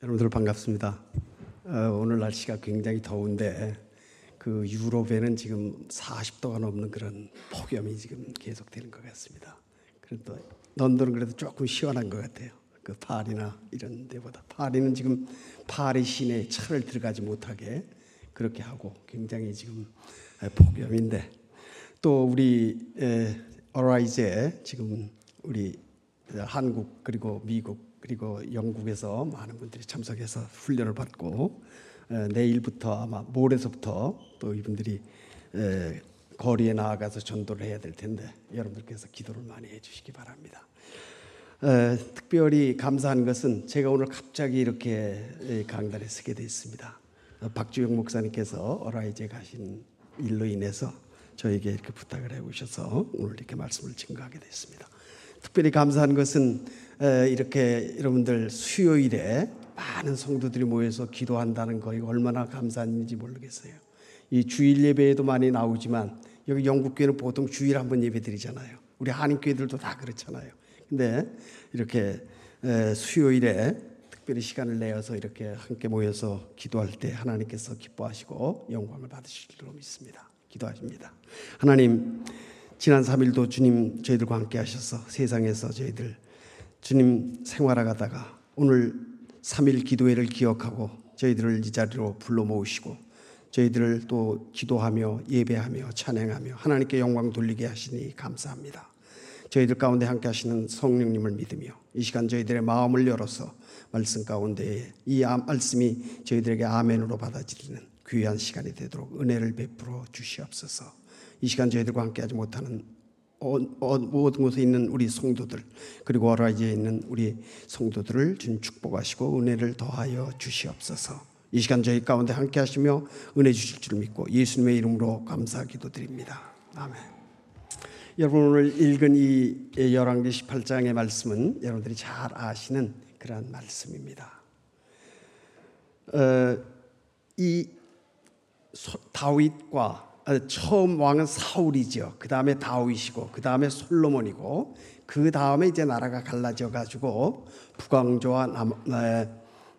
여러분들 반갑습니다. 어, 오늘 날씨가 굉장히 더운데 그 유럽에는 지금 40도가 넘는 그런 폭염이 지금 계속되는 것 같습니다. 그래도 런던은 그래도 조금 시원한 것 같아요. 그 파리나 이런 데보다 파리는 지금 파리 시내 차를 들어가지 못하게 그렇게 하고 굉장히 지금 폭염인데 또 우리 어라이즈에 지금 우리 한국 그리고 미국 그리고 영국에서 많은 분들이 참석해서 훈련을 받고 내일부터 아마 모레서부터 또 이분들이 거리에 나아가서 전도를 해야 될 텐데 여러분들께서 기도를 많이 해주시기 바랍니다. 특별히 감사한 것은 제가 오늘 갑자기 이렇게 강단에 서게 됐습니다. 박주영 목사님께서 어라이제 가신 일로 인해서 저에게 이렇게 부탁을 해오셔서 오늘 이렇게 말씀을 증거하게 됐습니다. 특별히 감사한 것은 이렇게 여러분들 수요일에 많은 성도들이 모여서 기도한다는 거 이거 얼마나 감사한지 모르겠어요. 이 주일 예배에도 많이 나오지만 여기 영국 교회는 보통 주일 한번 예배 드리잖아요. 우리 한인 교회들도 다 그렇잖아요. 근데 이렇게 수요일에 특별히 시간을 내어서 이렇게 함께 모여서 기도할 때 하나님께서 기뻐하시고 영광을 받으실 줄로 믿습니다. 기도하십니다. 하나님 지난 3일도 주님 저희들과 함께 하셔서 세상에서 저희들 주님 생활하다가 오늘 3일 기도회를 기억하고 저희들을 이 자리로 불러 모으시고 저희들을 또 기도하며 예배하며 찬양하며 하나님께 영광 돌리게 하시니 감사합니다. 저희들 가운데 함께 하시는 성령님을 믿으며 이 시간 저희들의 마음을 열어서 말씀 가운데 이 말씀이 저희들에게 아멘으로 받아들이는 귀한 시간이 되도록 은혜를 베풀어 주시옵소서. 이 시간 저희들과 함께하지 못하는 모든 곳에 있는 우리 성도들 그리고 어라이에 있는 우리 성도들을 주님 축복하시고 은혜를 더하여 주시옵소서. 이 시간 저희 가운데 함께 하시며 은혜 주실 줄 믿고 예수님의 이름으로 감사 기도드립니다. 아멘. 여러분 오늘 읽은 이 열왕기 18장의 말씀은 여러분들이 잘 아시는 그러한 말씀입니다. 어, 이 다윗과 아, 처음 왕은 사울이죠. 그 다음에 다윗이고, 그 다음에 솔로몬이고, 그 다음에 이제 나라가 갈라져 가지고 북왕조와 남,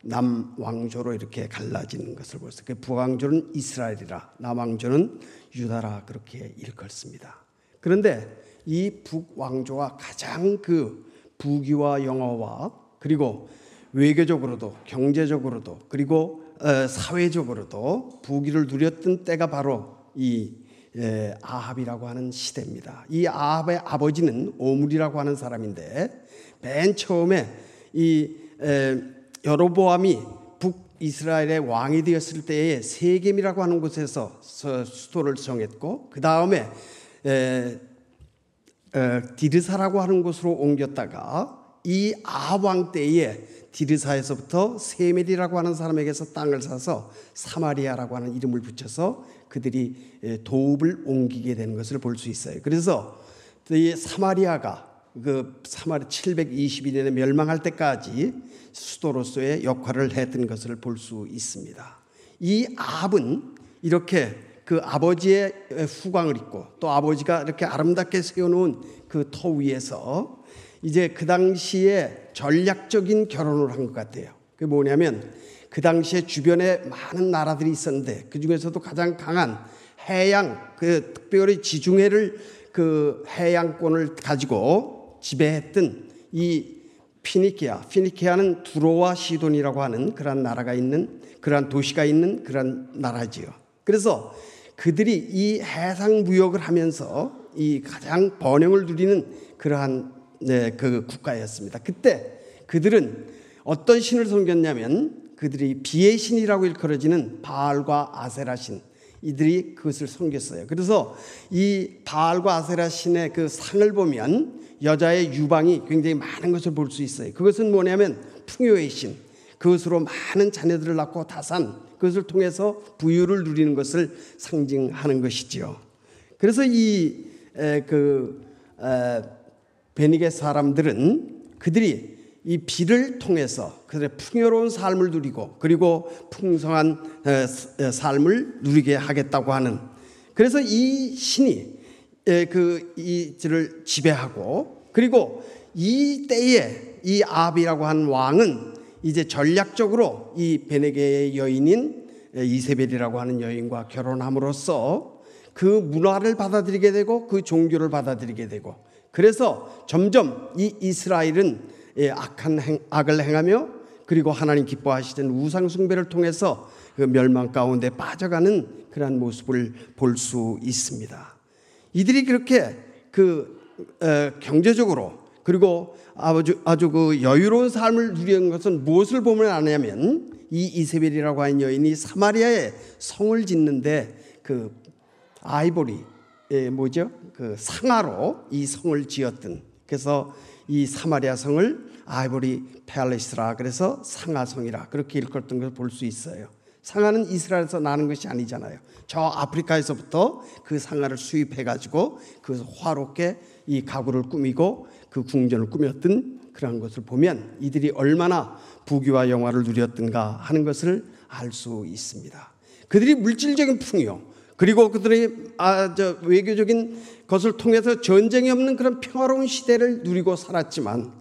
남왕조로 이렇게 갈라지는 것을 볼수 있어요. 그 북왕조는 이스라엘이라, 남왕조는 유다라 그렇게 일컬습니다. 그런데 이 북왕조와 가장 그 부귀와 영어와 그리고 외교적으로도 경제적으로도 그리고 어, 사회적으로도 부귀를 누렸던 때가 바로 이 아합이라고 하는 시대입니다. 이 아합의 아버지는 오물이라고 하는 사람인데 맨 처음에 이 여로보암이 북이스라엘의 왕이 되었을 때에 세겜이라고 하는 곳에서 수도를 정했고 그 다음에 디르사라고 하는 곳으로 옮겼다가 이 아왕 때에 디르사에서부터 세멜이라고 하는 사람에게서 땅을 사서 사마리아라고 하는 이름을 붙여서 그들이 도읍을 옮기게 되는 것을 볼 수 있어요. 그래서 이 사마리아가 그 사마리 722년에 멸망할 때까지 수도로서의 역할을 했던 것을 볼 수 있습니다. 이 아합은 이렇게 그 아버지의 후광을 입고 또 아버지가 이렇게 아름답게 세워놓은 그터 위에서 이제 그 당시에 전략적인 결혼을 한 것 같아요. 그게 뭐냐면 그 당시에 주변에 많은 나라들이 있었는데 그 중에서도 가장 강한 해양 그 특별히 지중해를 그 해양권을 가지고 지배했던 이 피니키아, 피니키아는 두로와 시돈이라고 하는 그러한 나라가 있는 그러한 도시가 있는 그러한 나라지요. 그래서 그들이 이 해상 무역을 하면서 이 가장 번영을 누리는 그러한 네, 그 국가였습니다. 그때 그들은 어떤 신을 섬겼냐면 그들이 비의 신이라고 일컬어지는 바알과 아세라 신 이들이 그것을 섬겼어요. 그래서 이 바알과 아세라 신의 그 상을 보면 여자의 유방이 굉장히 많은 것을 볼 수 있어요. 그것은 뭐냐면 풍요의 신. 그것으로 많은 자녀들을 낳고 다산 그것을 통해서 부유를 누리는 것을 상징하는 것이지요. 그래서 이그 베니게 사람들은 그들이 이 비를 통해서 그들의 풍요로운 삶을 누리고 그리고 풍성한 삶을 누리게 하겠다고 하는 그래서 이 신이 그 이들을 지배하고 그리고 이 때에 이 아비라고 한 왕은 이제 전략적으로 이 베네게의 여인인 이세벨이라고 하는 여인과 결혼함으로써 그 문화를 받아들이게 되고 그 종교를 받아들이게 되고 그래서 점점 이 이스라엘은 예, 악한 행, 악을 행하며 그리고 하나님 기뻐하시던 우상 숭배를 통해서 그 멸망 가운데 빠져가는 그러한 모습을 볼 수 있습니다. 이들이 그렇게 그 어, 경제적으로 그리고 아주 아주 그 여유로운 삶을 누리는 것은 무엇을 보면 아냐면 이 이세벨이라고 하는 여인이 사마리아에 성을 짓는데 그 아이보리 예, 뭐죠? 그 상하로 이 성을 지었던 그래서 이 사마리아 성을 아이보리 팰리스라 그래서 상하성이라 그렇게 일컬었던 것을 볼 수 있어요. 상하는 이스라엘에서 나는 것이 아니잖아요. 저 아프리카에서부터 그 상하를 수입해 가지고 그 화롭게 이 가구를 꾸미고 그 궁전을 꾸몄던 그런 것을 보면 이들이 얼마나 부귀와 영화를 누렸던가 하는 것을 알 수 있습니다. 그들이 물질적인 풍요 그리고 그들의 아, 저 외교적인 것을 통해서 전쟁이 없는 그런 평화로운 시대를 누리고 살았지만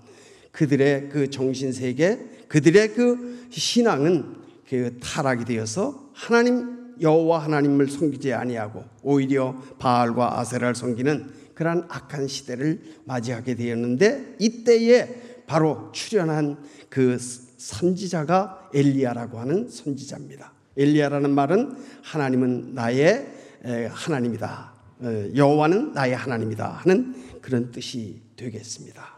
그들의 그 정신 세계, 그들의 그 신앙은 그 타락이 되어서 하나님 여호와 하나님을 섬기지 아니하고 오히려 바알과 아세라를 섬기는 그러한 악한 시대를 맞이하게 되었는데 이때에 바로 출현한 그 선지자가 엘리야라고 하는 선지자입니다. 엘리야라는 말은 하나님은 나의 하나님이다. 어, 여호와는 나의 하나님이다 하는 그런 뜻이 되겠습니다.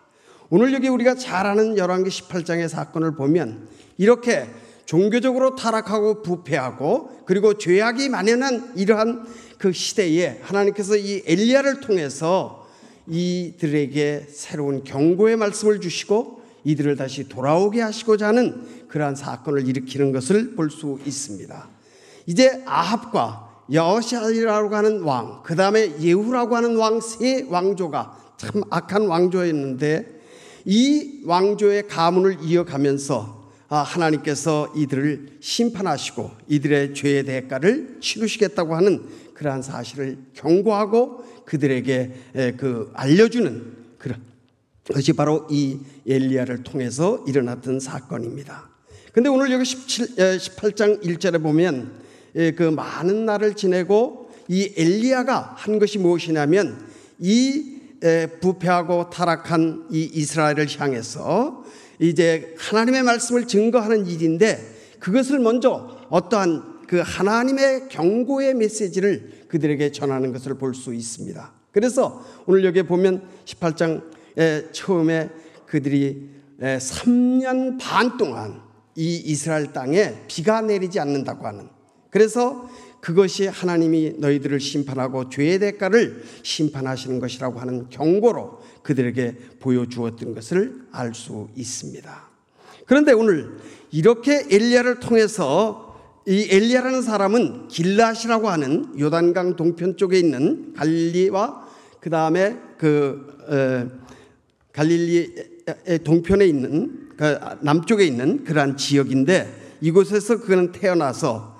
오늘 여기 우리가 잘 아는 열왕기 18장의 사건을 보면 이렇게 종교적으로 타락하고 부패하고 그리고 죄악이 만연한 이러한 그 시대에 하나님께서 이 엘리야를 통해서 이들에게 새로운 경고의 말씀을 주시고 이들을 다시 돌아오게 하시고자 하는 그러한 사건을 일으키는 것을 볼 수 있습니다. 이제 아합과 여시아이라고 하는 왕, 그 다음에 예후라고 하는 왕 세 왕조가 참 악한 왕조였는데 이 왕조의 가문을 이어가면서 아, 하나님께서 이들을 심판하시고 이들의 죄의 대가를 치르시겠다고 하는 그러한 사실을 경고하고 그들에게 그 알려주는 그런 것이 바로 이 엘리야를 통해서 일어났던 사건입니다. 근데 오늘 여기 17, 18장 1절에 보면 그 많은 날을 지내고 이 엘리야가 한 것이 무엇이냐면 이 부패하고 타락한 이 이스라엘을 향해서 이제 하나님의 말씀을 증거하는 일인데 그것을 먼저 어떠한 그 하나님의 경고의 메시지를 그들에게 전하는 것을 볼 수 있습니다. 그래서 오늘 여기 보면 18장 처음에 그들이 3년 반 동안 이 이스라엘 땅에 비가 내리지 않는다고 하는 그래서 그것이 하나님이 너희들을 심판하고 죄의 대가를 심판하시는 것이라고 하는 경고로 그들에게 보여주었던 것을 알 수 있습니다. 그런데 오늘 이렇게 엘리야를 통해서 이 엘리야라는 사람은 길라시라고 하는 요단강 동편 쪽에 있는 갈리와 그 다음에 그 어, 갈릴리의 동편에 있는 그 남쪽에 있는 그러한 지역인데 이곳에서 그는 태어나서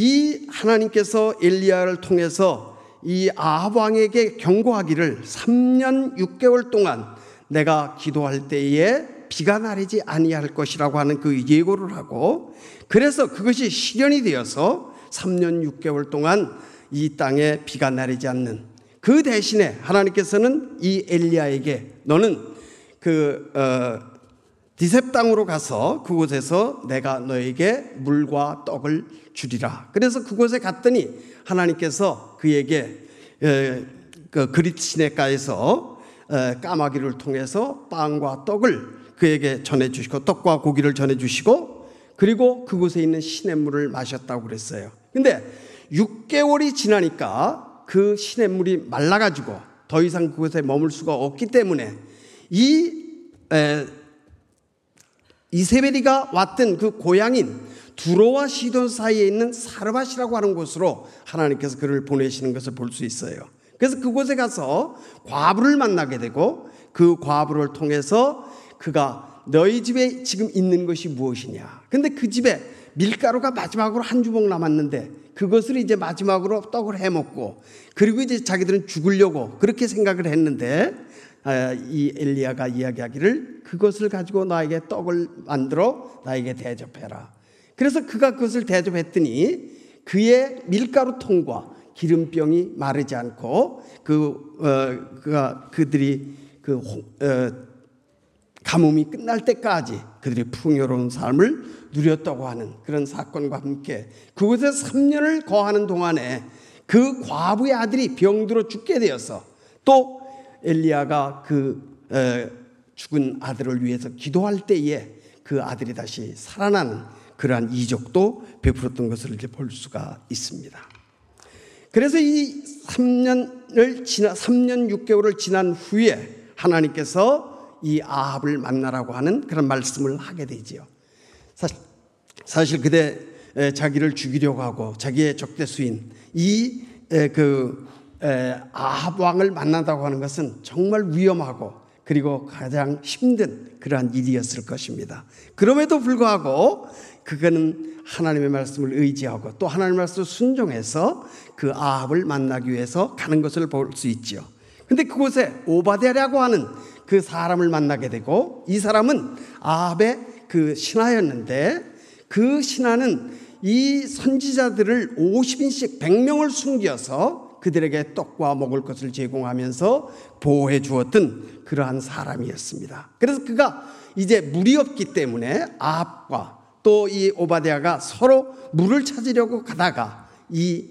이 하나님께서 엘리야를 통해서 이 아합 왕에게 경고하기를 3년 6개월 동안 내가 기도할 때에 비가 내리지 아니할 것이라고 하는 그 예고를 하고 그래서 그것이 실현이 되어서 3년 6개월 동안 이 땅에 비가 내리지 않는 그 대신에 하나님께서는 이 엘리야에게 너는 그 어, 디셉 땅으로 가서 그곳에서 내가 너에게 물과 떡을 주리라. 그래서 그곳에 갔더니 하나님께서 그에게 그 그릿 시내가에서 까마귀를 통해서 빵과 떡을 그에게 전해 주시고 떡과 고기를 전해 주시고 그리고 그곳에 있는 시냇물을 마셨다고 그랬어요. 근데 6개월이 지나니까 그 시냇물이 말라 가지고 더 이상 그곳에 머물 수가 없기 때문에 이 이세벨이가 왔던 그 고향인 두로와 시돈 사이에 있는 사르밧이라고 하는 곳으로 하나님께서 그를 보내시는 것을 볼 수 있어요. 그래서 그곳에 가서 과부를 만나게 되고 그 과부를 통해서 그가 너희 집에 지금 있는 것이 무엇이냐. 근데 그 집에 밀가루가 마지막으로 한 주먹 남았는데 그것을 이제 마지막으로 떡을 해 먹고 그리고 이제 자기들은 죽으려고 그렇게 생각을 했는데 아, 이 엘리야가 이야기하기를 그것을 가지고 나에게 떡을 만들어 나에게 대접해라. 그래서 그가 그것을 대접했더니 그의 밀가루 통과 기름병이 마르지 않고 그 어, 그가 그들이 그 어, 가뭄이 끝날 때까지 그들이 풍요로운 삶을 누렸다고 하는 그런 사건과 함께 그곳에 3년을 거하는 동안에 그 과부의 아들이 병들어 죽게 되어서 또 엘리야가 그 에, 죽은 아들을 위해서 기도할 때에 그 아들이 다시 살아나는 그러한 이적도 베풀었던 것을 이제 볼 수가 있습니다. 그래서 이 3년을 지나 3년 6개월을 지난 후에 하나님께서 이 아합을 만나라고 하는 그런 말씀을 하게 되지요. 사실, 사실 그대 자기를 죽이려고 하고 자기의 적대수인 이그 아합 왕을 만난다고 하는 것은 정말 위험하고 그리고 가장 힘든 그러한 일이었을 것입니다. 그럼에도 불구하고 그거는 하나님의 말씀을 의지하고 또 하나님의 말씀을 순종해서 그 아합을 만나기 위해서 가는 것을 볼 수 있지요. 근데 그곳에 오바데라고 하는 그 사람을 만나게 되고 이 사람은 아합의 그 신하였는데 그 신하는 이 선지자들을 50인씩 100명을 숨겨서 그들에게 떡과 먹을 것을 제공하면서 보호해 주었던 그러한 사람이었습니다. 그래서 그가 이제 물이 없기 때문에 아합과 또 이 오바데아가 서로 물을 찾으려고 가다가 이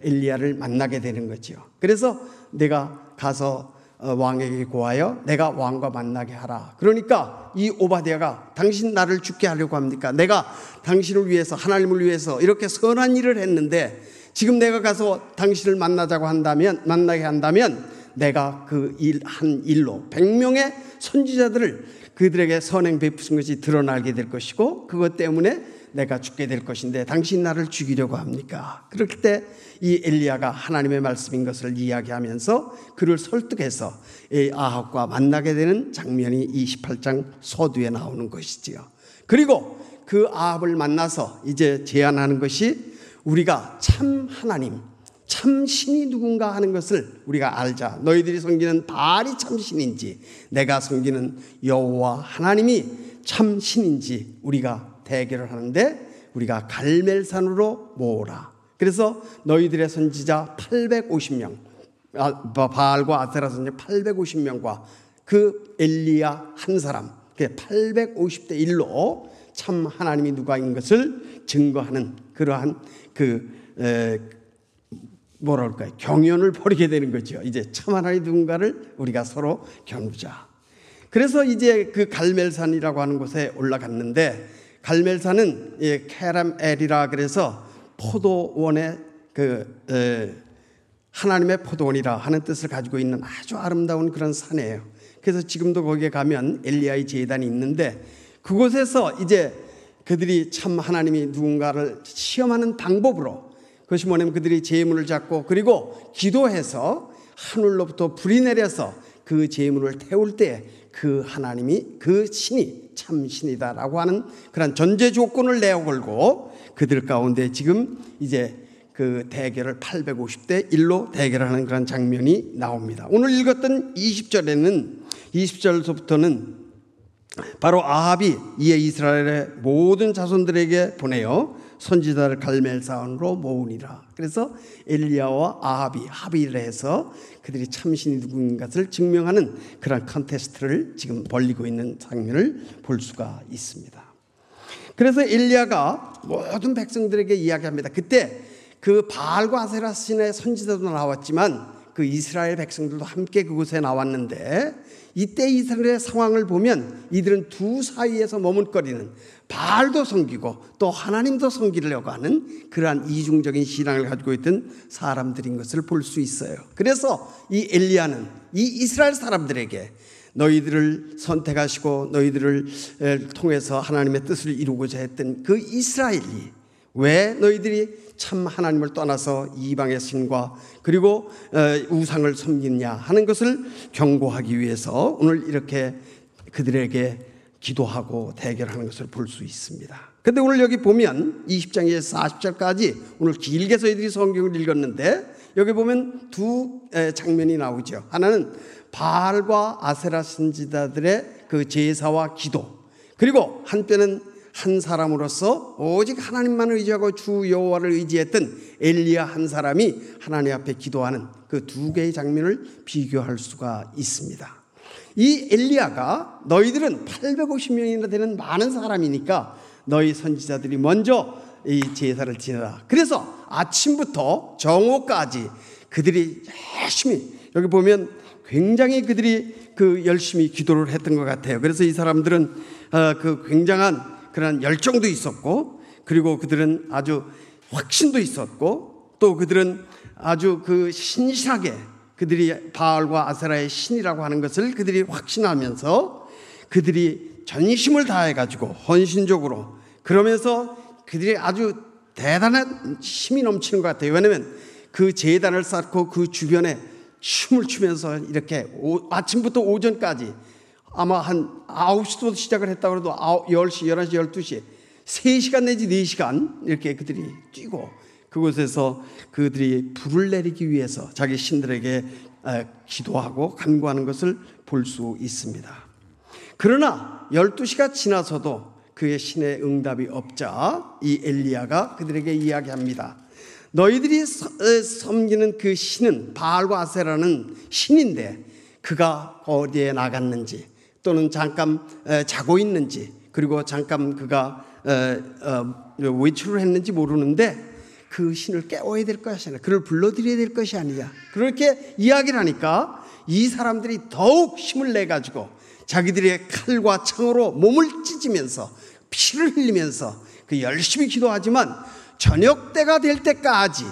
엘리야를 만나게 되는 거지요. 그래서 내가 가서 어, 왕에게 고하여 내가 왕과 만나게 하라. 그러니까 이 오바디아가 당신 나를 죽게 하려고 합니까? 내가 당신을 위해서 하나님을 위해서 이렇게 선한 일을 했는데 지금 내가 가서 당신을 만나자고 한다면 만나게 한다면 내가 그 일 한 일로 100명의 선지자들을 그들에게 선행 베푸신 것이 드러나게 될 것이고 그것 때문에 내가 죽게 될 것인데 당신 나를 죽이려고 합니까? 그럴 때 이 엘리야가 하나님의 말씀인 것을 이야기하면서 그를 설득해서 아합과 만나게 되는 장면이 28장 서두에 나오는 것이지요. 그리고 그 아합을 만나서 이제 제안하는 것이 우리가 참 하나님, 참 신이 누군가 하는 것을 우리가 알자. 너희들이 섬기는 바알이 참 신인지, 내가 섬기는 여호와 하나님이 참 신인지 우리가 대결을 하는데 우리가 갈멜산으로 모으라. 그래서 너희들의 선지자 850명, 아, 바알과 아세라 선지 850명과 그 엘리야 한 사람, 850대 1로 참 하나님이 누가인 것을 증거하는 그러한 그 에, 뭐랄까요 경연을 벌이게 되는 거죠. 이제 참 하나님 누군가를 우리가 서로 겨누자. 그래서 이제 그 갈멜산이라고 하는 곳에 올라갔는데 갈멜산은 예, 캐람엘이라 그래서 포도원의 그 에, 하나님의 포도원이라 하는 뜻을 가지고 있는 아주 아름다운 그런 산이에요. 그래서 지금도 거기에 가면 엘리야의 제단이 있는데 그곳에서 이제 그들이 참 하나님이 누군가를 시험하는 방법으로 그것이 뭐냐면 그들이 제물을 잡고 그리고 기도해서 하늘로부터 불이 내려서 그 제물을 태울 때그 하나님이 그 신이 참 신이다라고 하는 그런 전제 조건을 내어걸고 그들 가운데 지금 이제 그 대결을 850대 1로 대결하는 그런 장면이 나옵니다. 오늘 읽었던 20절에는 20절부터는 바로 아합이 이에 이스라엘의 모든 자손들에게 보내어 선지자를 갈멜 사원으로 모으니라. 그래서 엘리야와 아합이 합의를 해서 그들이 참신이 누구인 것을 증명하는 그런 컨테스트를 지금 벌리고 있는 장면을 볼 수가 있습니다. 그래서 엘리야가 모든 백성들에게 이야기합니다. 그때 그 바알과 아세라 신의 선지자도 나왔지만 그 이스라엘 백성들도 함께 그곳에 나왔는데 이때 이스라엘의 상황을 보면 이들은 두 사이에서 머뭇거리는 바알도 섬기고 또 하나님도 섬기려고 하는 그러한 이중적인 신앙을 가지고 있던 사람들인 것을 볼 수 있어요. 그래서 이 엘리야는 이 이스라엘 사람들에게 너희들을 선택하시고 너희들을 통해서 하나님의 뜻을 이루고자 했던 그 이스라엘이 왜 너희들이 참 하나님을 떠나서 이방의 신과 그리고 우상을 섬기냐 하는 것을 경고하기 위해서 오늘 이렇게 그들에게 기도하고 대결하는 것을 볼 수 있습니다. 근데 오늘 여기 보면 20장에서 40절까지 오늘 길게 저희들이 성경을 읽었는데 여기 보면 두 장면이 나오죠. 하나는 바알과 아세라 선지자들의 그 제사와 기도 그리고 한편은 한 사람으로서 오직 하나님만 의지하고 주 여호와를 의지했던 엘리야 한 사람이 하나님 앞에 기도하는 그 두 개의 장면을 비교할 수가 있습니다. 이 엘리야가 너희들은 850명이나 되는 많은 사람이니까 너희 선지자들이 먼저 이 제사를 지내라. 그래서 아침부터 정오까지 그들이 열심히 여기 보면 굉장히 그들이 그 열심히 기도를 했던 것 같아요. 그래서 이 사람들은 어, 그 굉장한 그런 열정도 있었고 그리고 그들은 아주 확신도 있었고 또 그들은 아주 그 신실하게 그들이 바알과 아세라의 신이라고 하는 것을 그들이 확신하면서 그들이 전심을 다해 가지고 헌신적으로 그러면서 그들이 아주 대단한 힘이 넘치는 것 같아요. 왜냐하면 그 재단을 쌓고 그 주변에 춤을 추면서 이렇게 오, 아침부터 오전까지 아마 한 9시부터 시작을 했다고 해도 10시, 11시, 12시 3시간 내지 4시간 이렇게 그들이 뛰고 그곳에서 그들이 불을 내리기 위해서 자기 신들에게 기도하고 간구하는 것을 볼 수 있습니다. 그러나 12시가 지나서도 그의 신의 응답이 없자 이 엘리야가 그들에게 이야기합니다. 너희들이 섬기는 그 신은 바알과 아세라는 신인데 그가 어디에 나갔는지 또는 잠깐 자고 있는지 그리고 잠깐 그가 어, 외출을 했는지 모르는데 그 신을 깨워야 될 것이 아니라 그를 불러들여야 될 것이 아니야. 그렇게 이야기를 하니까 이 사람들이 더욱 힘을 내 가지고 자기들의 칼과 창으로 몸을 찢으면서 피를 흘리면서 그 열심히 기도하지만 저녁 때가 될 때까지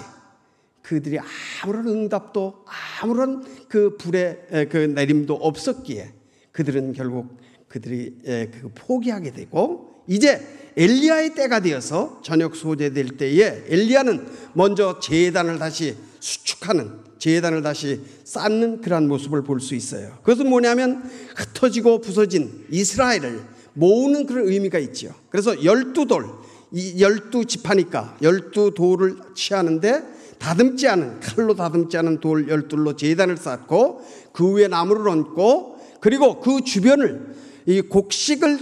그들이 아무런 응답도 아무런 그 불의 그 내림도 없었기에 그들은 결국 그들이 그 포기하게 되고 이제 엘리야의 때가 되어서 저녁 소재될 때에 엘리야는 먼저 제단을 다시 수축하는 제단을 다시 쌓는 그러한 모습을 볼 수 있어요. 그것은 뭐냐면 흩어지고 부서진 이스라엘을 모으는 그런 의미가 있죠. 그래서 열두 돌, 이 열두 지파니까 열두 돌을 취하는데 다듬지 않은 칼로 다듬지 않은 돌 열둘로 제단을 쌓고 그 위에 나무를 얹고 그리고 그 주변을 이 곡식을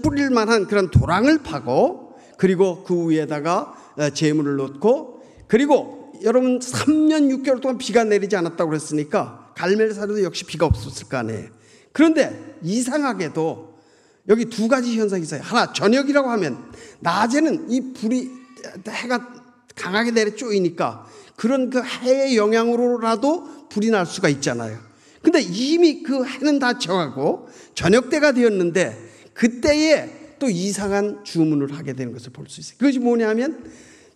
뿌릴 만한 그런 도랑을 파고 그리고 그 위에다가 재물을 넣고 그리고 여러분 3년 6개월 동안 비가 내리지 않았다고 그랬으니까 갈멜사에도 역시 비가 없었을 거 아니에요. 그런데 이상하게도 여기 두 가지 현상이 있어요. 하나 저녁이라고 하면 낮에는 이 불이 해가 강하게 내려 쪼이니까 그런 그 해의 영향으로라도 불이 날 수가 있잖아요. 근데 이미 그 해는 다 져가고 저녁 때가 되었는데 그때에 또 이상한 주문을 하게 되는 것을 볼 수 있어요. 그것이 뭐냐면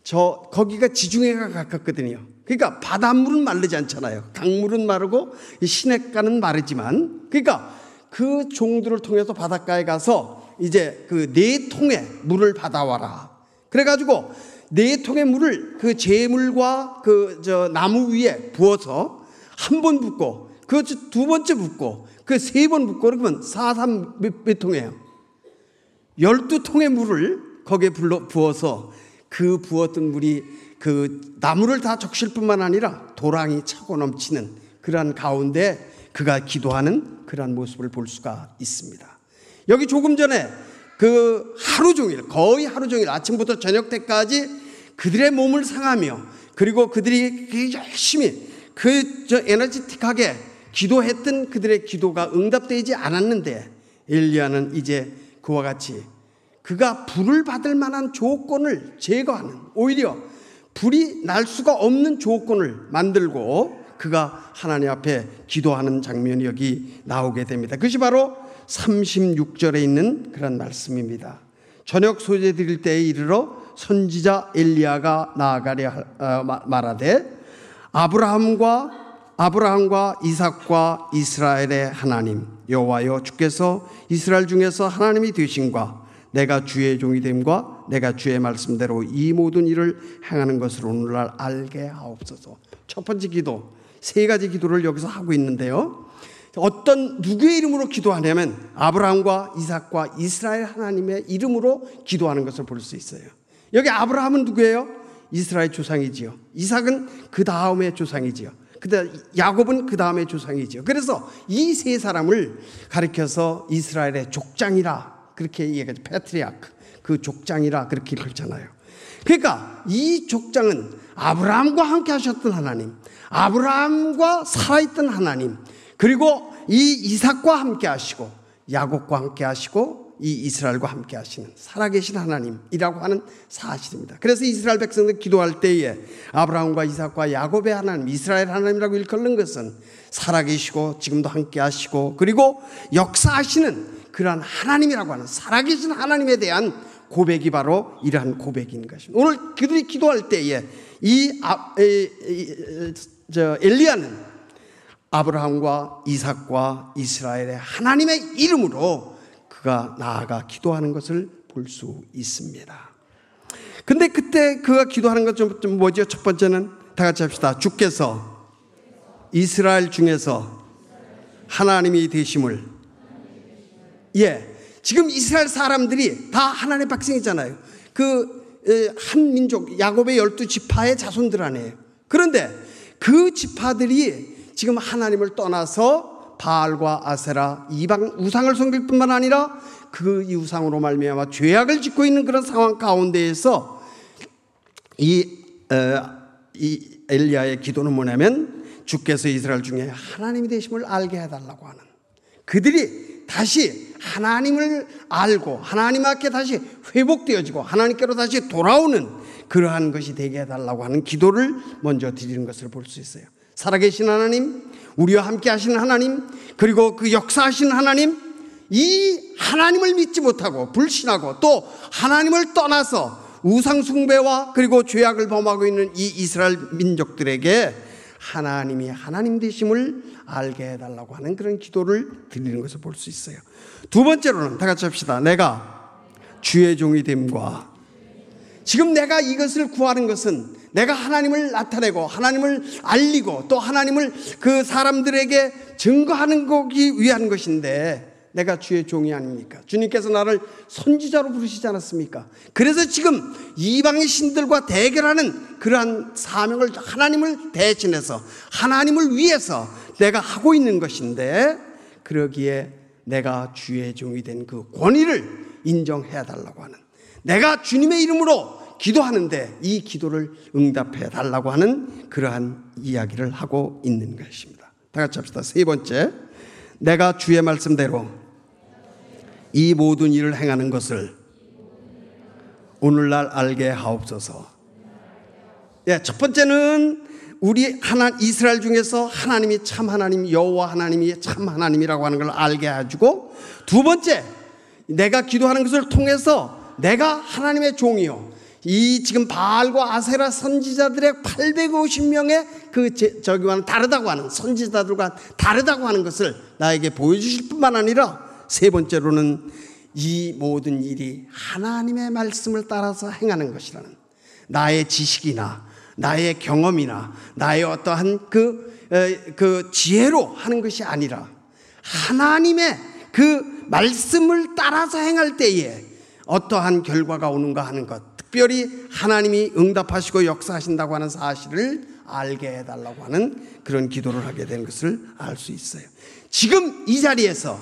저 거기가 지중해가 가깝거든요. 그러니까 바닷물은 마르지 않잖아요. 강물은 마르고 시냇가는 마르지만 그러니까 그 종들을 통해서 바닷가에 가서 이제 그 네 통의 물을 받아와라. 그래가지고 네 통의 물을 그 재물과 그 저 나무 위에 부어서 한 번 붓고 그두 번째 붓고 그 세 번 붓고 그러면 사삼 몇, 몇 통이에요? 열두 통의 물을 거기에 불러 부어서 그 부었던 물이 그 나무를 다 적실 뿐만 아니라 도랑이 차고 넘치는 그러한 가운데 그가 기도하는 그러한 모습을 볼 수가 있습니다. 여기 조금 전에 그 하루 종일, 거의 하루 종일 아침부터 저녁 때까지 그들의 몸을 상하며 그리고 그들이 그 열심히 그저 에너지틱하게 기도했던 그들의 기도가 응답되지 않았는데 엘리야는 이제 그와 같이 그가 불을 받을 만한 조건을 제거하는 오히려 불이 날 수가 없는 조건을 만들고 그가 하나님 앞에 기도하는 장면이 여기 나오게 됩니다. 그것이 바로 36절에 있는 그런 말씀입니다. 저녁 소재 드릴 때에 이르러 선지자 엘리야가 나아가려 어, 말하되 아브라함과 아브라함과 이삭과 이스라엘의 하나님 여호와여 주께서 이스라엘 중에서 하나님이 되신과 내가 주의 종이 됨과 내가 주의 말씀대로 이 모든 일을 행하는 것을 오늘날 알게 하옵소서. 첫 번째 기도, 세 가지 기도를 여기서 하고 있는데요. 어떤 누구의 이름으로 기도하냐면 아브라함과 이삭과 이스라엘 하나님의 이름으로 기도하는 것을 볼 수 있어요. 여기 아브라함은 누구예요? 이스라엘 조상이지요. 이삭은 그 다음의 조상이지요. 그다 야곱은 그 다음에 조상이죠. 그래서 이 세 사람을 가리켜서 이스라엘의 족장이라 그렇게 얘기하죠. 패트리아크 그 족장이라 그렇게 그러잖아요. 그러니까 이 족장은 아브라함과 함께 하셨던 하나님, 아브라함과 살아있던 하나님, 그리고 이 이삭과 함께 하시고 야곱과 함께 하시고 이 이스라엘과 함께 하시는 살아계신 하나님이라고 하는 사실입니다. 그래서 이스라엘 백성들 기도할 때에 아브라함과 이삭과 야곱의 하나님, 이스라엘 하나님이라고 일컫는 것은 살아계시고 지금도 함께 하시고 그리고 역사하시는 그러한 하나님이라고 하는 살아계신 하나님에 대한 고백이 바로 이러한 고백인 것입니다. 오늘 그들이 기도할 때에 이 아, 에, 에, 저 엘리야는 아브라함과 이삭과 이스라엘의 하나님의 이름으로 그가 나아가 기도하는 것을 볼 수 있습니다. 근데 그때 그가 기도하는 것좀 뭐죠? 첫 번째는 다 같이 합시다. 주께서 이스라엘 중에서 하나님이 되심을 예. 지금 이스라엘 사람들이 다 하나님의 백성이잖아요. 그 한 민족 야곱의 열두 지파의 자손들 아니에요. 그런데 그 지파들이 지금 하나님을 떠나서 바알과 아세라 이방 우상을 섬길 뿐만 아니라 그 우상으로 말미암아 죄악을 짓고 있는 그런 상황 가운데에서 이, 어, 이 엘리야의 기도는 뭐냐면 주께서 이스라엘 중에 하나님이 되심을 알게 해달라고 하는 그들이 다시 하나님을 알고 하나님 앞에 다시 회복되어지고 하나님께로 다시 돌아오는 그러한 것이 되게 해달라고 하는 기도를 먼저 드리는 것을 볼 수 있어요. 살아계신 하나님, 우리와 함께 하시는 하나님, 그리고 그 역사하시는 하나님, 이 하나님을 믿지 못하고 불신하고 또 하나님을 떠나서 우상숭배와 그리고 죄악을 범하고 있는 이 이스라엘 민족들에게 하나님이 하나님 되심을 알게 해달라고 하는 그런 기도를 드리는 것을 볼 수 있어요. 두 번째로는 다 같이 합시다. 내가 주의 종이 됨과 지금 내가 이것을 구하는 것은 내가 하나님을 나타내고 하나님을 알리고 또 하나님을 그 사람들에게 증거하는 거기 위한 것인데 내가 주의 종이 아닙니까? 주님께서 나를 선지자로 부르시지 않았습니까? 그래서 지금 이방의 신들과 대결하는 그러한 사명을 하나님을 대신해서 하나님을 위해서 내가 하고 있는 것인데 그러기에 내가 주의 종이 된 그 권위를 인정해야 달라고 하는 내가 주님의 이름으로 기도하는데 이 기도를 응답해 달라고 하는 그러한 이야기를 하고 있는 것입니다. 다 같이 합시다. 세 번째, 내가 주의 말씀대로 이 모든 일을 행하는 것을 오늘날 알게 하옵소서. 예, 첫 번째는 우리 하나 이스라엘 중에서 하나님이 참 하나님 여호와 하나님이 참 하나님이라고 하는 걸 알게 해주고 두 번째 내가 기도하는 것을 통해서 내가 하나님의 종이요 이 지금 바알과 아세라 선지자들의 850명의 그 저기와는 다르다고 하는 선지자들과 다르다고 하는 것을 나에게 보여주실 뿐만 아니라 세 번째로는 이 모든 일이 하나님의 말씀을 따라서 행하는 것이라는 나의 지식이나 나의 경험이나 나의 어떠한 그, 그 지혜로 하는 것이 아니라 하나님의 그 말씀을 따라서 행할 때에 어떠한 결과가 오는가 하는 것. 특별히 하나님이 응답하시고 역사하신다고 하는 사실을 알게 해달라고 하는 그런 기도를 하게 된 것을 알 수 있어요. 지금 이 자리에서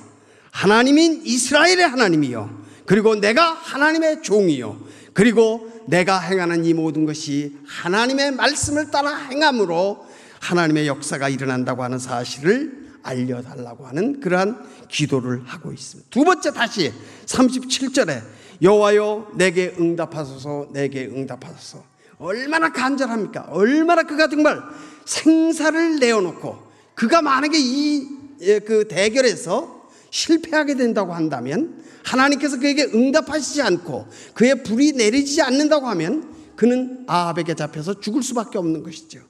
하나님인 이스라엘의 하나님이요. 그리고 내가 하나님의 종이요. 그리고 내가 행하는 이 모든 것이 하나님의 말씀을 따라 행함으로 하나님의 역사가 일어난다고 하는 사실을 알려달라고 하는 그러한 기도를 하고 있습니다. 두 번째 다시 37절에 여호와여 내게 응답하소서 내게 응답하소서 얼마나 간절합니까? 얼마나 그가 정말 생사를 내어놓고 그가 만약에 이그 예, 대결에서 실패하게 된다고 한다면 하나님께서 그에게 응답하시지 않고 그의 불이 내리지 않는다고 하면 그는 아합에게 잡혀서 죽을 수밖에 없는 것이죠.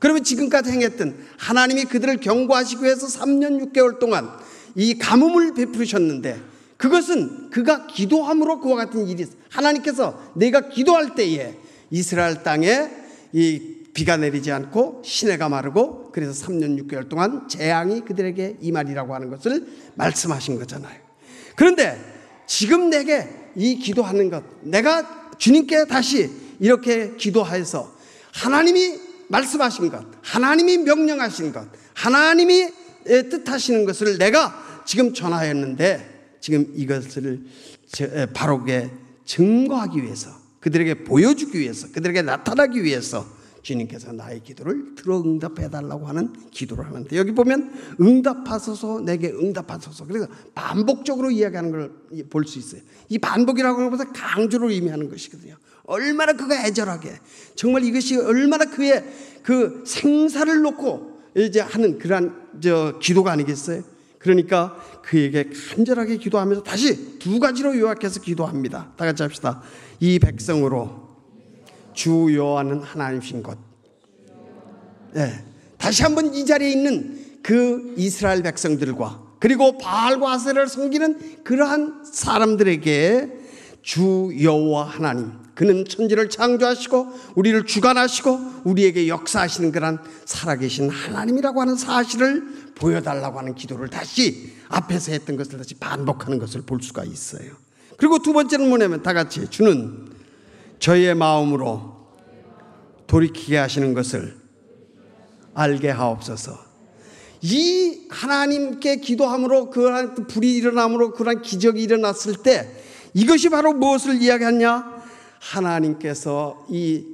그러면 지금까지 행했던 하나님이 그들을 경고하시고 해서 3년 6개월 동안 이 가뭄을 베푸셨는데 그것은 그가 기도함으로 그와 같은 일이 하나님께서 내가 기도할 때에 이스라엘 땅에 이 비가 내리지 않고 시내가 마르고 그래서 3년 6개월 동안 재앙이 그들에게 임하리라고 하는 것을 말씀하신 거잖아요. 그런데 지금 내게 이 기도하는 것 내가 주님께 다시 이렇게 기도하여서 하나님이 말씀하신 것, 하나님이 명령하신 것, 하나님이 뜻하시는 것을 내가 지금 전하였는데 지금 이것을 바로게 증거하기 위해서 그들에게 보여주기 위해서 그들에게 나타나기 위해서 주님께서 나의 기도를 들어 응답해 달라고 하는 기도를 하는데 여기 보면 응답하소서 내게 응답하소서 그래서 반복적으로 이야기하는 걸 볼 수 있어요. 이 반복이라고 하는 것은 강조를 의미하는 것이거든요. 얼마나 그가 애절하게 정말 이것이 얼마나 그의 그 생사를 놓고 이제 하는 그러한 저 기도가 아니겠어요? 그러니까 그에게 간절하게 기도하면서 다시 두 가지로 요약해서 기도합니다. 다 같이 합시다. 이 백성으로 주 여호와는 하나님이신 것. 네. 다시 한번 이 자리에 있는 그 이스라엘 백성들과 그리고 바알과 아세를 섬기는 그러한 사람들에게 주 여호와 하나님 그는 천지를 창조하시고 우리를 주관하시고 우리에게 역사하시는 그런 살아계신 하나님이라고 하는 사실을 보여달라고 하는 기도를 다시 앞에서 했던 것을 다시 반복하는 것을 볼 수가 있어요. 그리고 두 번째는 뭐냐면 다 같이 주는 저의 마음으로 돌이키게 하시는 것을 알게 하옵소서. 이 하나님께 기도함으로 그러한 불이 일어남으로 그러한 기적이 일어났을 때 이것이 바로 무엇을 이야기하냐? 하나님께서 이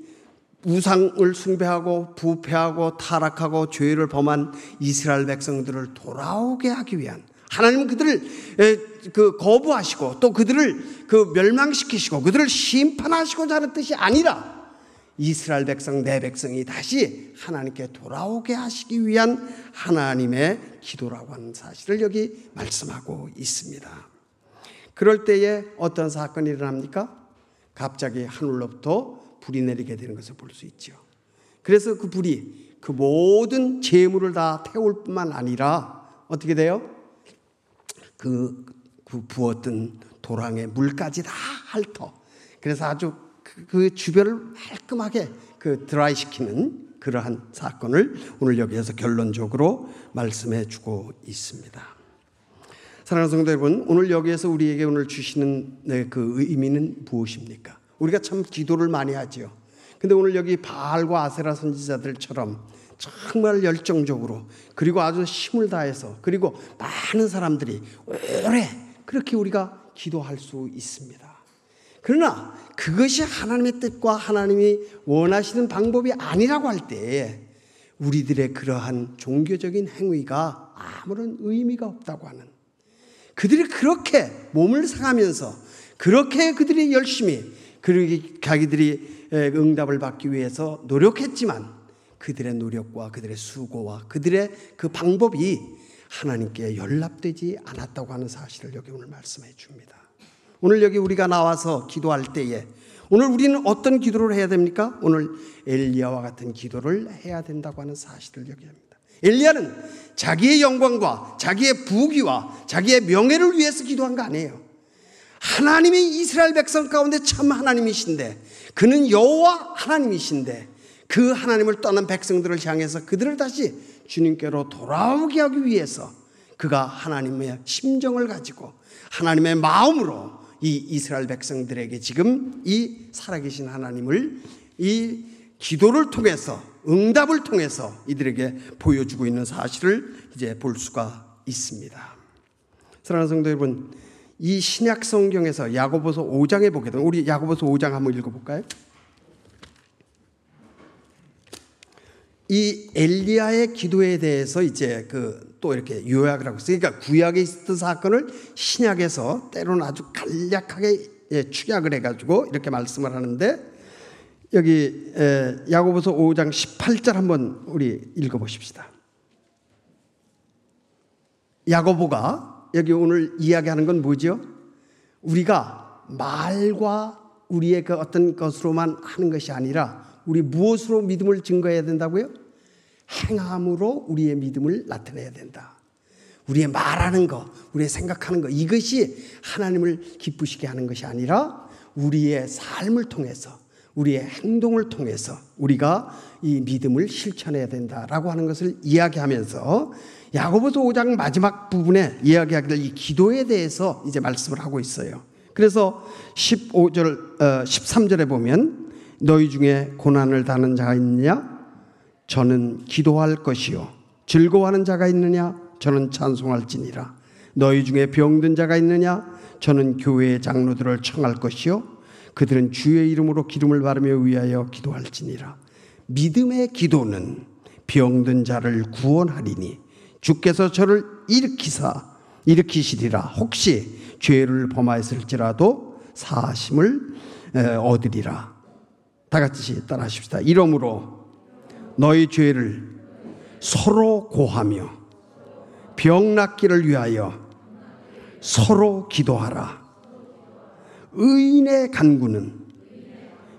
우상을 숭배하고 부패하고 타락하고 죄를 범한 이스라엘 백성들을 돌아오게 하기 위한 하나님은 그들을 그 거부하시고 또 그들을 그 멸망시키시고 그들을 심판하시고자 하는 뜻이 아니라 이스라엘 백성 내 백성이 다시 하나님께 돌아오게 하시기 위한 하나님의 기도라고 하는 사실을 여기 말씀하고 있습니다. 그럴 때에 어떤 사건이 일어납니까? 갑자기 하늘로부터 불이 내리게 되는 것을 볼 수 있죠. 그래서 그 불이 그 모든 재물을 다 태울 뿐만 아니라 어떻게 돼요? 그, 그 부었던 도랑에 물까지 다 핥어. 그래서 아주 그, 그 주변을 말끔하게 그 드라이 시키는 그러한 사건을 오늘 여기에서 결론적으로 말씀해 주고 있습니다. 사랑하는 성도 여러분, 오늘 여기에서 우리에게 오늘 주시는 네, 그 의미는 무엇입니까? 우리가 참 기도를 많이 하지요. 근데 오늘 여기 바알과 아세라 선지자들처럼 정말 열정적으로 그리고 아주 힘을 다해서 그리고 많은 사람들이 오래 그렇게 우리가 기도할 수 있습니다. 그러나 그것이 하나님의 뜻과 하나님이 원하시는 방법이 아니라고 할때 우리들의 그러한 종교적인 행위가 아무런 의미가 없다고 하는 그들이 그렇게 몸을 상하면서 그렇게 그들이 열심히 그렇게 자기들이 응답을 받기 위해서 노력했지만 그들의 노력과 그들의 수고와 그들의 그 방법이 하나님께 연락되지 않았다고 하는 사실을 여기 오늘 말씀해 줍니다. 오늘 여기 우리가 나와서 기도할 때에 오늘 우리는 어떤 기도를 해야 됩니까? 오늘 엘리야와 같은 기도를 해야 된다고 하는 사실을 여기 합니다. 엘리야는 자기의 영광과 자기의 부귀와 자기의 명예를 위해서 기도한 거 아니에요. 하나님이 이스라엘 백성 가운데 참 하나님이신데 그는 여호와 하나님이신데 그 하나님을 떠난 백성들을 향해서 그들을 다시 주님께로 돌아오게 하기 위해서 그가 하나님의 심정을 가지고 하나님의 마음으로 이 이스라엘 백성들에게 지금 이 살아계신 하나님을 이 기도를 통해서 응답을 통해서 이들에게 보여주고 있는 사실을 이제 볼 수가 있습니다. 사랑하는 성도 여러분, 이 신약 성경에서 야고보서 5장에 보게 되면 우리 야고보서 5장 한번 읽어 볼까요? 이 엘리야의 기도에 대해서 이제 그 또 이렇게 요약을 하고 있어요. 그러니까 구약에 있었던 사건을 신약에서 때로는 아주 간략하게 예, 축약을 해가지고 이렇게 말씀을 하는데 여기 야고보서 5장 18절 한번 우리 읽어 보십시다. 야고보가 여기 오늘 이야기하는 건 뭐죠? 우리가 말과 우리의 그 어떤 것으로만 하는 것이 아니라 우리 무엇으로 믿음을 증거해야 된다고요? 행함으로 우리의 믿음을 나타내야 된다. 우리의 말하는 거, 우리의 생각하는 거, 이것이 하나님을 기쁘시게 하는 것이 아니라 우리의 삶을 통해서 우리의 행동을 통해서 우리가 이 믿음을 실천해야 된다라고 하는 것을 이야기하면서 야고보서 5장 마지막 부분에 이야기하기를 이 기도에 대해서 이제 말씀을 하고 있어요. 그래서 15절, 어, 13절에 보면 너희 중에 고난을 다는 자가 있느냐? 저는 기도할 것이요. 즐거워하는 자가 있느냐? 저는 찬송할지니라. 너희 중에 병든 자가 있느냐? 저는 교회의 장로들을 청할 것이요 그들은 주의 이름으로 기름을 바르며 위하여 기도할지니라. 믿음의 기도는 병든 자를 구원하리니 주께서 저를 일으키사 일으키시리라. 혹시 죄를 범하였을지라도 사심을 얻으리라. 다 같이 따라하십시다. 이러므로 너희 죄를 서로 고하며 병 낫기를 위하여 서로 기도하라. 의인의 간구는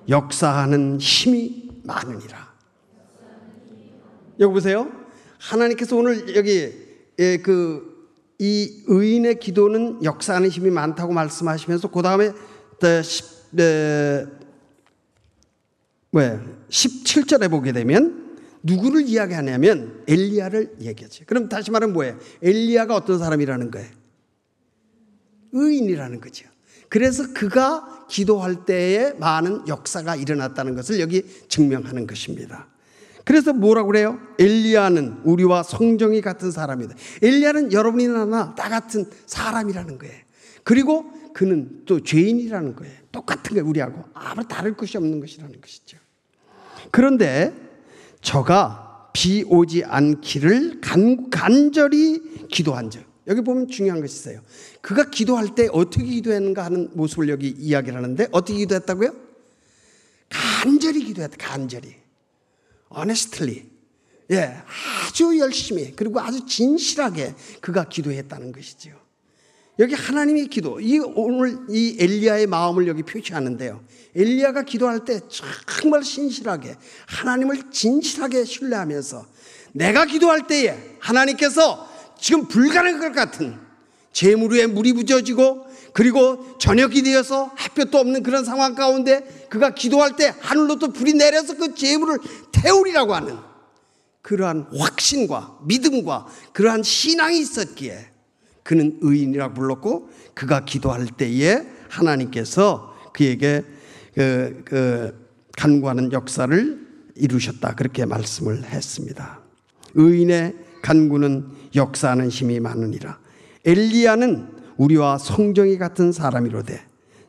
역사하는 힘이 많으니라. 여기 보세요. 하나님께서 오늘 여기 예, 그 이 의인의 기도는 역사하는 힘이 많다고 말씀하시면서 그 다음에 왜 17절에 보게 되면 누구를 이야기하냐면 엘리야를 얘기하죠. 그럼 다시 말하면 뭐예요? 엘리야가 어떤 사람이라는 거예요? 의인이라는 거죠. 그래서 그가 기도할 때에 많은 역사가 일어났다는 것을 여기 증명하는 것입니다. 그래서 뭐라고 그래요? 엘리야는 우리와 성정이 같은 사람이다. 엘리야는 여러분이나 나, 나 같은 사람이라는 거예요. 그리고 그는 또 죄인이라는 거예요. 똑같은 거예요, 우리하고. 아무 다를 것이 없는 것이라는 것이죠. 그런데 저가 비 오지 않기를 간, 간절히 기도한 적. 여기 보면 중요한 것이 있어요. 그가 기도할 때 어떻게 기도했는가 하는 모습을 여기 이야기를 하는데 어떻게 기도했다고요? 간절히 기도했다. 간절히. honestly. 예, 아주 열심히 그리고 아주 진실하게 그가 기도했다는 것이죠. 여기 하나님의 기도, 이 오늘 이 엘리야의 마음을 여기 표시하는데요. 엘리야가 기도할 때 정말 신실하게 하나님을 진실하게 신뢰하면서 내가 기도할 때에 하나님께서 지금 불가능할 것 같은 재물 위에 물이 부져지고 그리고 저녁이 되어서 햇볕도 없는 그런 상황 가운데 그가 기도할 때 하늘로부터 불이 내려서 그 재물을 태우리라고 하는 그러한 확신과 믿음과 그러한 신앙이 있었기에 그는 의인이라고 불렀고 그가 기도할 때에 하나님께서 그에게 그, 그 간구하는 역사를 이루셨다 그렇게 말씀을 했습니다. 의인의 간구는 역사하는 힘이 많으니라. 엘리야는 우리와 성정이 같은 사람이로되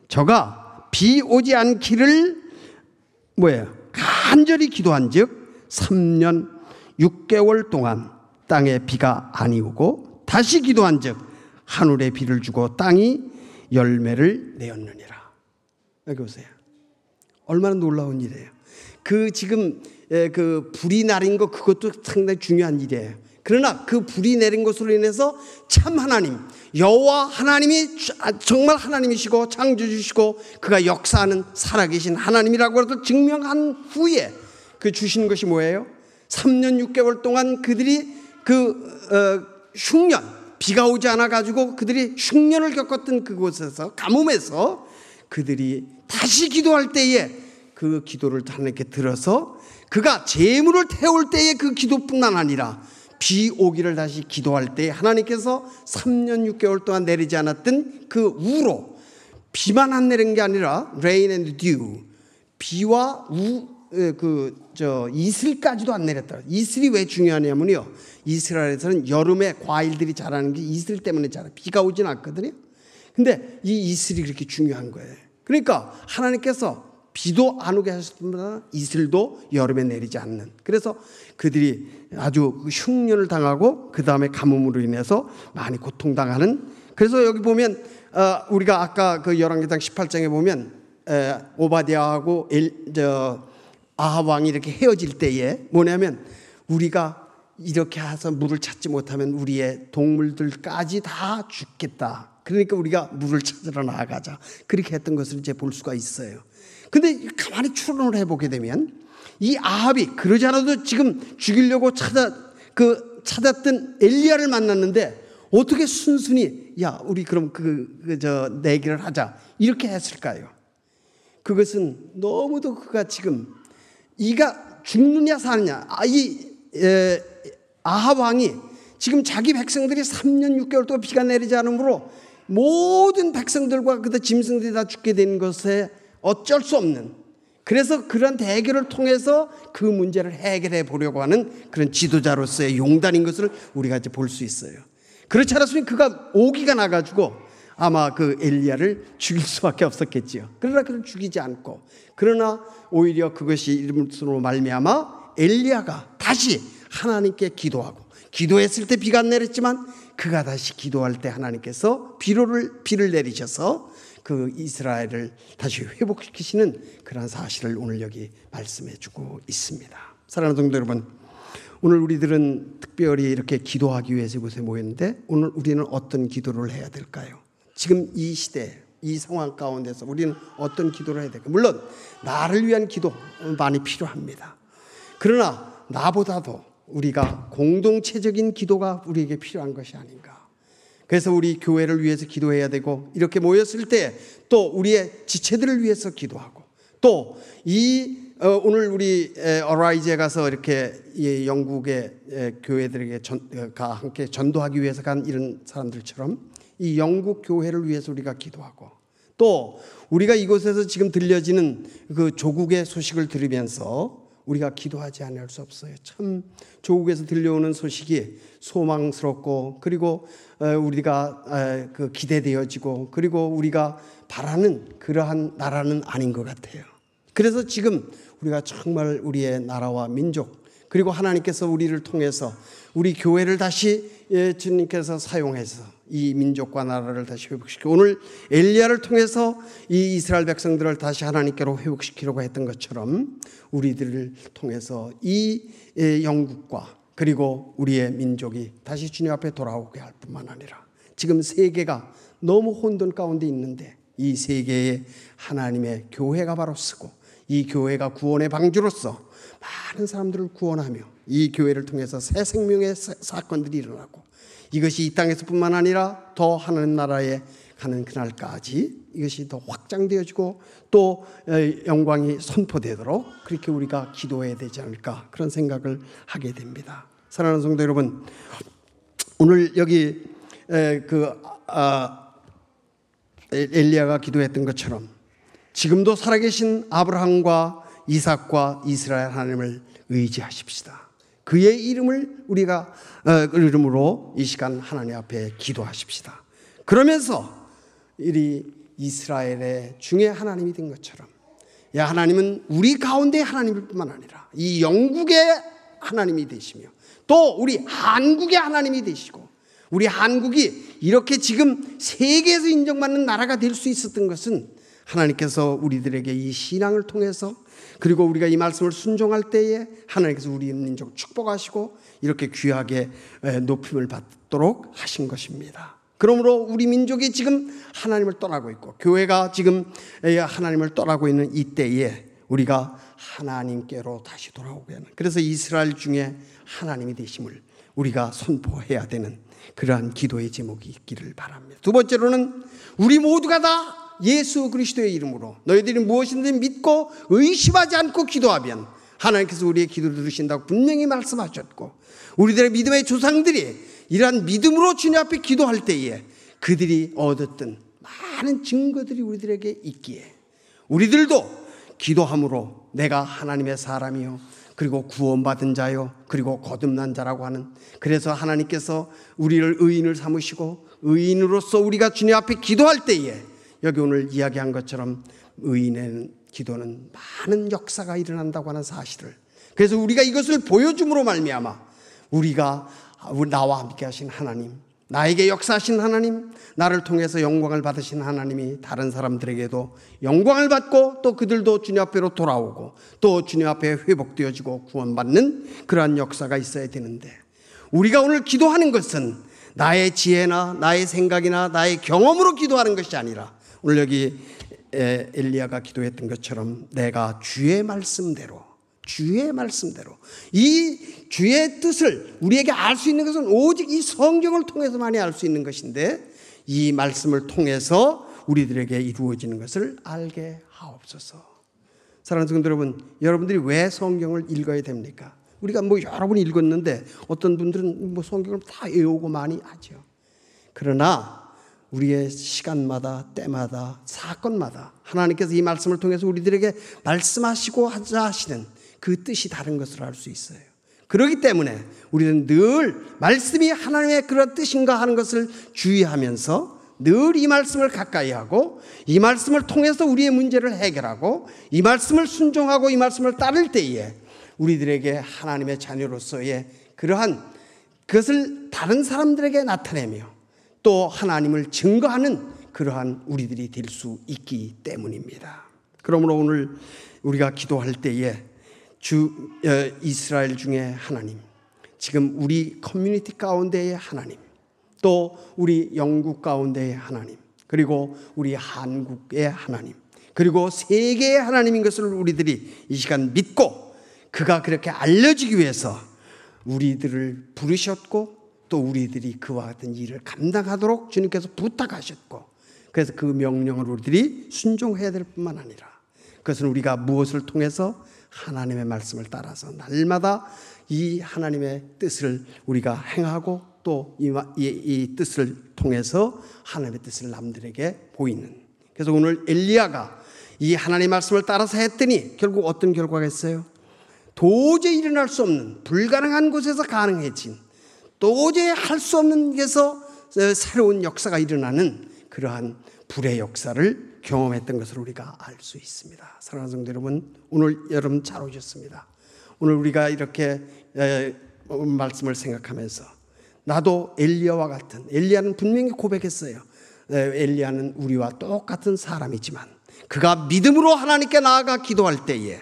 저가 비 오지 않기를 뭐예요? 간절히 기도한즉 3년 6개월 동안 땅에 비가 아니 오고 다시 기도한즉 하늘에 비를 주고 땅이 열매를 내었느니라. 여기 보세요. 얼마나 놀라운 일이에요. 그 지금 그 불이 나린 거 그것도 상당히 중요한 일이에요. 그러나 그 불이 내린 것으로 인해서 참 하나님, 여호와 하나님이 아, 정말 하나님이시고 창조주시고 그가 역사하는 살아계신 하나님이라고 증명한 후에 그 주신 것이 뭐예요? 3년 6개월 동안 그들이 그 어, 흉년 비가 오지 않아 가지고 그들이 흉년을 겪었던 그곳에서 가뭄에서 그들이 다시 기도할 때에 그 기도를 하나님께 들어서 그가 재물을 태울 때에 그 기도뿐만 아니라 비 오기를 다시 기도할 때 하나님께서 3년 6개월 동안 내리지 않았던 그 우로 비만 안 내린 게 아니라 rain and dew 비와 우 그저 이슬까지도 안 내렸다. 이슬이 왜 중요하냐면요. 이스라엘에서는 여름에 과일들이 자라는 게 이슬 때문에 자라. 비가 오진 않거든요. 근데 이 이슬이 그렇게 중요한 거예요. 그러니까 하나님께서 비도 안 오게 하셨습니다. 이슬도 여름에 내리지 않는. 그래서 그들이 아주 흉년을 당하고 그 다음에 가뭄으로 인해서 많이 고통당하는. 그래서 여기 보면 어, 우리가 아까 그 열왕기상 18장에 보면 오바디아하고 저 아합 왕이 이렇게 헤어질 때에 뭐냐면 우리가 이렇게 해서 물을 찾지 못하면 우리의 동물들까지 다 죽겠다. 그러니까 우리가 물을 찾으러 나아가자. 그렇게 했던 것을 이제 볼 수가 있어요. 근데 가만히 추론을 해보게 되면 이 아합이 그러지 않아도 지금 죽이려고 찾아 그 찾았던 엘리야를 만났는데 어떻게 순순히 야 우리 그럼 그저 그 내기를 하자 이렇게 했을까요? 그것은 너무도 그가 지금 이가 죽느냐 사느냐 아이 아합 왕이 지금 자기 백성들이 3년 6개월 동안 비가 내리지 않으므로 모든 백성들과 그다 짐승들이 다 죽게 된 것에 어쩔 수 없는 그래서 그런 대결을 통해서 그 문제를 해결해 보려고 하는 그런 지도자로서의 용단인 것을 우리가 이제 볼 수 있어요. 그렇지 않았으면 그가 오기가 나가지고 아마 그 엘리야를 죽일 수밖에 없었겠지요. 그러나 그를 죽이지 않고 그러나 오히려 그것이 이름으로 말미암아 엘리야가 다시 하나님께 기도하고 기도했을 때 비가 내렸지만 그가 다시 기도할 때 하나님께서 비로를 비를 내리셔서 그 이스라엘을 다시 회복시키시는 그러한 사실을 오늘 여기 말씀해 주고 있습니다. 사랑하는 성도 여러분, 오늘 우리들은 특별히 이렇게 기도하기 위해서 이곳에 모였는데 오늘 우리는 어떤 기도를 해야 될까요? 지금 이 시대, 이 상황 가운데서 우리는 어떤 기도를 해야 될까? 물론 나를 위한 기도 많이 필요합니다. 그러나 나보다도 우리가 공동체적인 기도가 우리에게 필요한 것이 아닌가. 그래서 우리 교회를 위해서 기도해야 되고 이렇게 모였을 때 또 우리의 지체들을 위해서 기도하고 또이 어, 오늘 우리 어라이즈에 가서 이렇게 영국의 교회들에게 전, 가 함께 전도하기 위해서 간 이런 사람들처럼 이 영국 교회를 위해서 우리가 기도하고 또 우리가 이곳에서 지금 들려지는 그 조국의 소식을 들으면서 우리가 기도하지 않을 수 없어요. 참 조국에서 들려오는 소식이 소망스럽고 그리고 우리가 그 기대되어지고 그리고 우리가 바라는 그러한 나라는 아닌 것 같아요. 그래서 지금 우리가 정말 우리의 나라와 민족 그리고 하나님께서 우리를 통해서 우리 교회를 다시 예, 주님께서 사용해서 이 민족과 나라를 다시 회복시키고 오늘 엘리야를 통해서 이 이스라엘 백성들을 다시 하나님께로 회복시키려고 했던 것처럼 우리들을 통해서 이 예, 영국과 그리고 우리의 민족이 다시 주님 앞에 돌아오게 할 뿐만 아니라 지금 세계가 너무 혼돈 가운데 있는데 이 세계에 하나님의 교회가 바로 쓰고 이 교회가 구원의 방주로서 많은 사람들을 구원하며 이 교회를 통해서 새 생명의 사건들이 일어나고 이것이 이 땅에서뿐만 아니라 더 하나님 나라에 가는 그날까지 이것이 더 확장되어지고 또 영광이 선포되도록 그렇게 우리가 기도해야 되지 않을까 그런 생각을 하게 됩니다. 사랑하는 성도 여러분, 오늘 여기 그 아, 엘리야가 기도했던 것처럼 지금도 살아계신 아브라함과 이삭과 이스라엘 하나님을 의지하십시다. 그의 이름을 우리가 어, 그 이름으로 이 시간 하나님 앞에 기도하십시다. 그러면서 이 이스라엘의 중에 하나님이 된 것처럼 야 하나님은 우리 가운데 하나님일 뿐만 아니라 이 영국의 하나님이 되시며 또 우리 한국의 하나님이 되시고 우리 한국이 이렇게 지금 세계에서 인정받는 나라가 될 수 있었던 것은 하나님께서 우리들에게 이 신앙을 통해서 그리고 우리가 이 말씀을 순종할 때에 하나님께서 우리 민족 축복하시고 이렇게 귀하게 높임을 받도록 하신 것입니다. 그러므로 우리 민족이 지금 하나님을 떠나고 있고 교회가 지금 하나님을 떠나고 있는 이 때에 우리가 하나님께로 다시 돌아오게 하는 그래서 이스라엘 중에 하나님이 되심을 우리가 선포해야 되는 그러한 기도의 제목이 있기를 바랍니다. 두 번째로는 우리 모두가 다 예수 그리스도의 이름으로 너희들이 무엇이든 믿고 의심하지 않고 기도하면 하나님께서 우리의 기도를 들으신다고 분명히 말씀하셨고 우리들의 믿음의 조상들이 이러한 믿음으로 주님 앞에 기도할 때에 그들이 얻었던 많은 증거들이 우리들에게 있기에 우리들도 기도함으로 내가 하나님의 사람이요. 그리고 구원받은 자요. 그리고 거듭난 자라고 하는. 그래서 하나님께서 우리를 의인을 삼으시고 의인으로서 우리가 주님 앞에 기도할 때에 여기 오늘 이야기한 것처럼 의인의 기도는 많은 역사가 일어난다고 하는 사실을. 그래서 우리가 이것을 보여줌으로 말미암아 우리가 나와 함께 하신 하나님 나에게 역사하신 하나님 나를 통해서 영광을 받으신 하나님이 다른 사람들에게도 영광을 받고 또 그들도 주님 앞에로 돌아오고 또 주님 앞에 회복되어지고 구원받는 그러한 역사가 있어야 되는데 우리가 오늘 기도하는 것은 나의 지혜나 나의 생각이나 나의 경험으로 기도하는 것이 아니라 오늘 여기 엘리야가 기도했던 것처럼 내가 주의 말씀대로 주의 말씀대로 이 주의 뜻을 우리에게 알 수 있는 것은 오직 이 성경을 통해서만이 알 수 있는 것인데 이 말씀을 통해서 우리들에게 이루어지는 것을 알게 하옵소서. 사랑하는 성도 여러분, 여러분들이 왜 성경을 읽어야 됩니까? 우리가 뭐 여러 번 읽었는데 어떤 분들은 뭐 성경을 다 외우고 많이 하죠. 그러나 우리의 시간마다 때마다 사건마다 하나님께서 이 말씀을 통해서 우리들에게 말씀하시고 하자 하시는 그 뜻이 다른 것을 알수 있어요. 그렇기 때문에 우리는 늘 말씀이 하나님의 그런 뜻인가 하는 것을 주의하면서 늘 이 말씀을 가까이 하고 이 말씀을 통해서 우리의 문제를 해결하고 이 말씀을 순종하고 이 말씀을 따를 때에 우리들에게 하나님의 자녀로서의 그러한 그것을 다른 사람들에게 나타내며 또 하나님을 증거하는 그러한 우리들이 될 수 있기 때문입니다. 그러므로 오늘 우리가 기도할 때에 주 어, 이스라엘 중에 하나님, 지금 우리 커뮤니티 가운데의 하나님, 또 우리 영국 가운데의 하나님, 그리고 우리 한국의 하나님, 그리고 세계의 하나님인 것을 우리들이 이 시간 믿고 그가 그렇게 알려지기 위해서 우리들을 부르셨고 또 우리들이 그와 같은 일을 감당하도록 주님께서 부탁하셨고 그래서 그 명령을 우리들이 순종해야 될 뿐만 아니라 그것은 우리가 무엇을 통해서 하나님의 말씀을 따라서 날마다 이 하나님의 뜻을 우리가 행하고 또이 이 뜻을 통해서 하나님의 뜻을 남들에게 보이는 그래서 오늘 엘리야가 이 하나님의 말씀을 따라서 했더니 결국 어떤 결과가 있어요? 도저히 일어날 수 없는 불가능한 곳에서 가능해진 도저히 할 수 없는 데서 새로운 역사가 일어나는 그러한 불의 역사를 경험했던 것을 우리가 알 수 있습니다. 사랑하는 성도 여러분, 오늘 여러분 잘 오셨습니다. 오늘 우리가 이렇게 말씀을 생각하면서 나도 엘리야와 같은 엘리야는 분명히 고백했어요. 엘리야는 우리와 똑같은 사람이지만 그가 믿음으로 하나님께 나아가 기도할 때에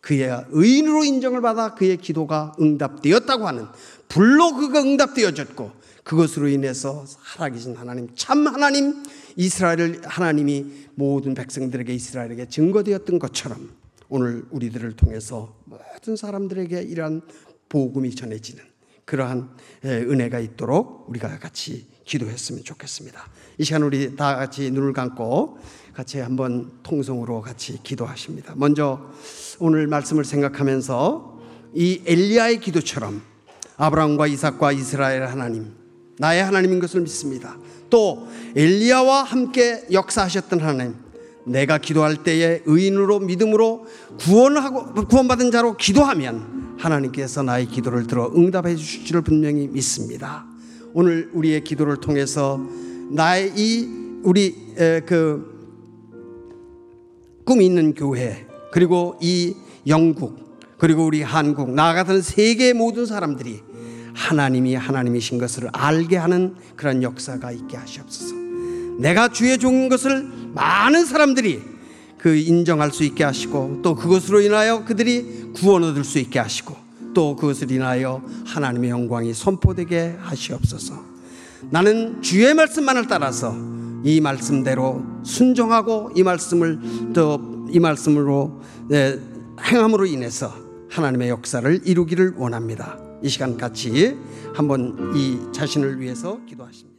그의 의인으로 인정을 받아 그의 기도가 응답되었다고 하는 불로 그가 응답되어졌고 그것으로 인해서 살아계신 하나님 참 하나님 이스라엘 하나님이 모든 백성들에게 이스라엘에게 증거되었던 것처럼 오늘 우리들을 통해서 모든 사람들에게 이러한 복음이 전해지는 그러한 은혜가 있도록 우리가 같이 기도했으면 좋겠습니다. 이 시간 우리 다 같이 눈을 감고 같이 한번 통성으로 같이 기도하십니다. 먼저 오늘 말씀을 생각하면서 이 엘리야의 기도처럼 아브라함과 이삭과 이스라엘 하나님, 나의 하나님인 것을 믿습니다. 또 엘리야와 함께 역사하셨던 하나님, 내가 기도할 때에 의인으로 믿음으로 구원하고 구원받은 자로 기도하면 하나님께서 나의 기도를 들어 응답해 주실 줄 분명히 믿습니다. 오늘 우리의 기도를 통해서 나의 이 우리 그 꿈이 있는 교회 그리고 이 영국 그리고 우리 한국 나아가던 세계 모든 사람들이 하나님이 하나님이신 것을 알게 하는 그런 역사가 있게 하시옵소서. 내가 주의 종인 것을 많은 사람들이 그 인정할 수 있게 하시고 또 그것으로 인하여 그들이 구원 얻을 수 있게 하시고 또 그것을 인하여 하나님의 영광이 선포되게 하시옵소서. 나는 주의 말씀만을 따라서 이 말씀대로 순종하고 이 말씀을 또 이 말씀으로 네, 행함으로 인해서 하나님의 역사를 이루기를 원합니다. 이 시간 같이 한번 이 자신을 위해서 기도하십니다.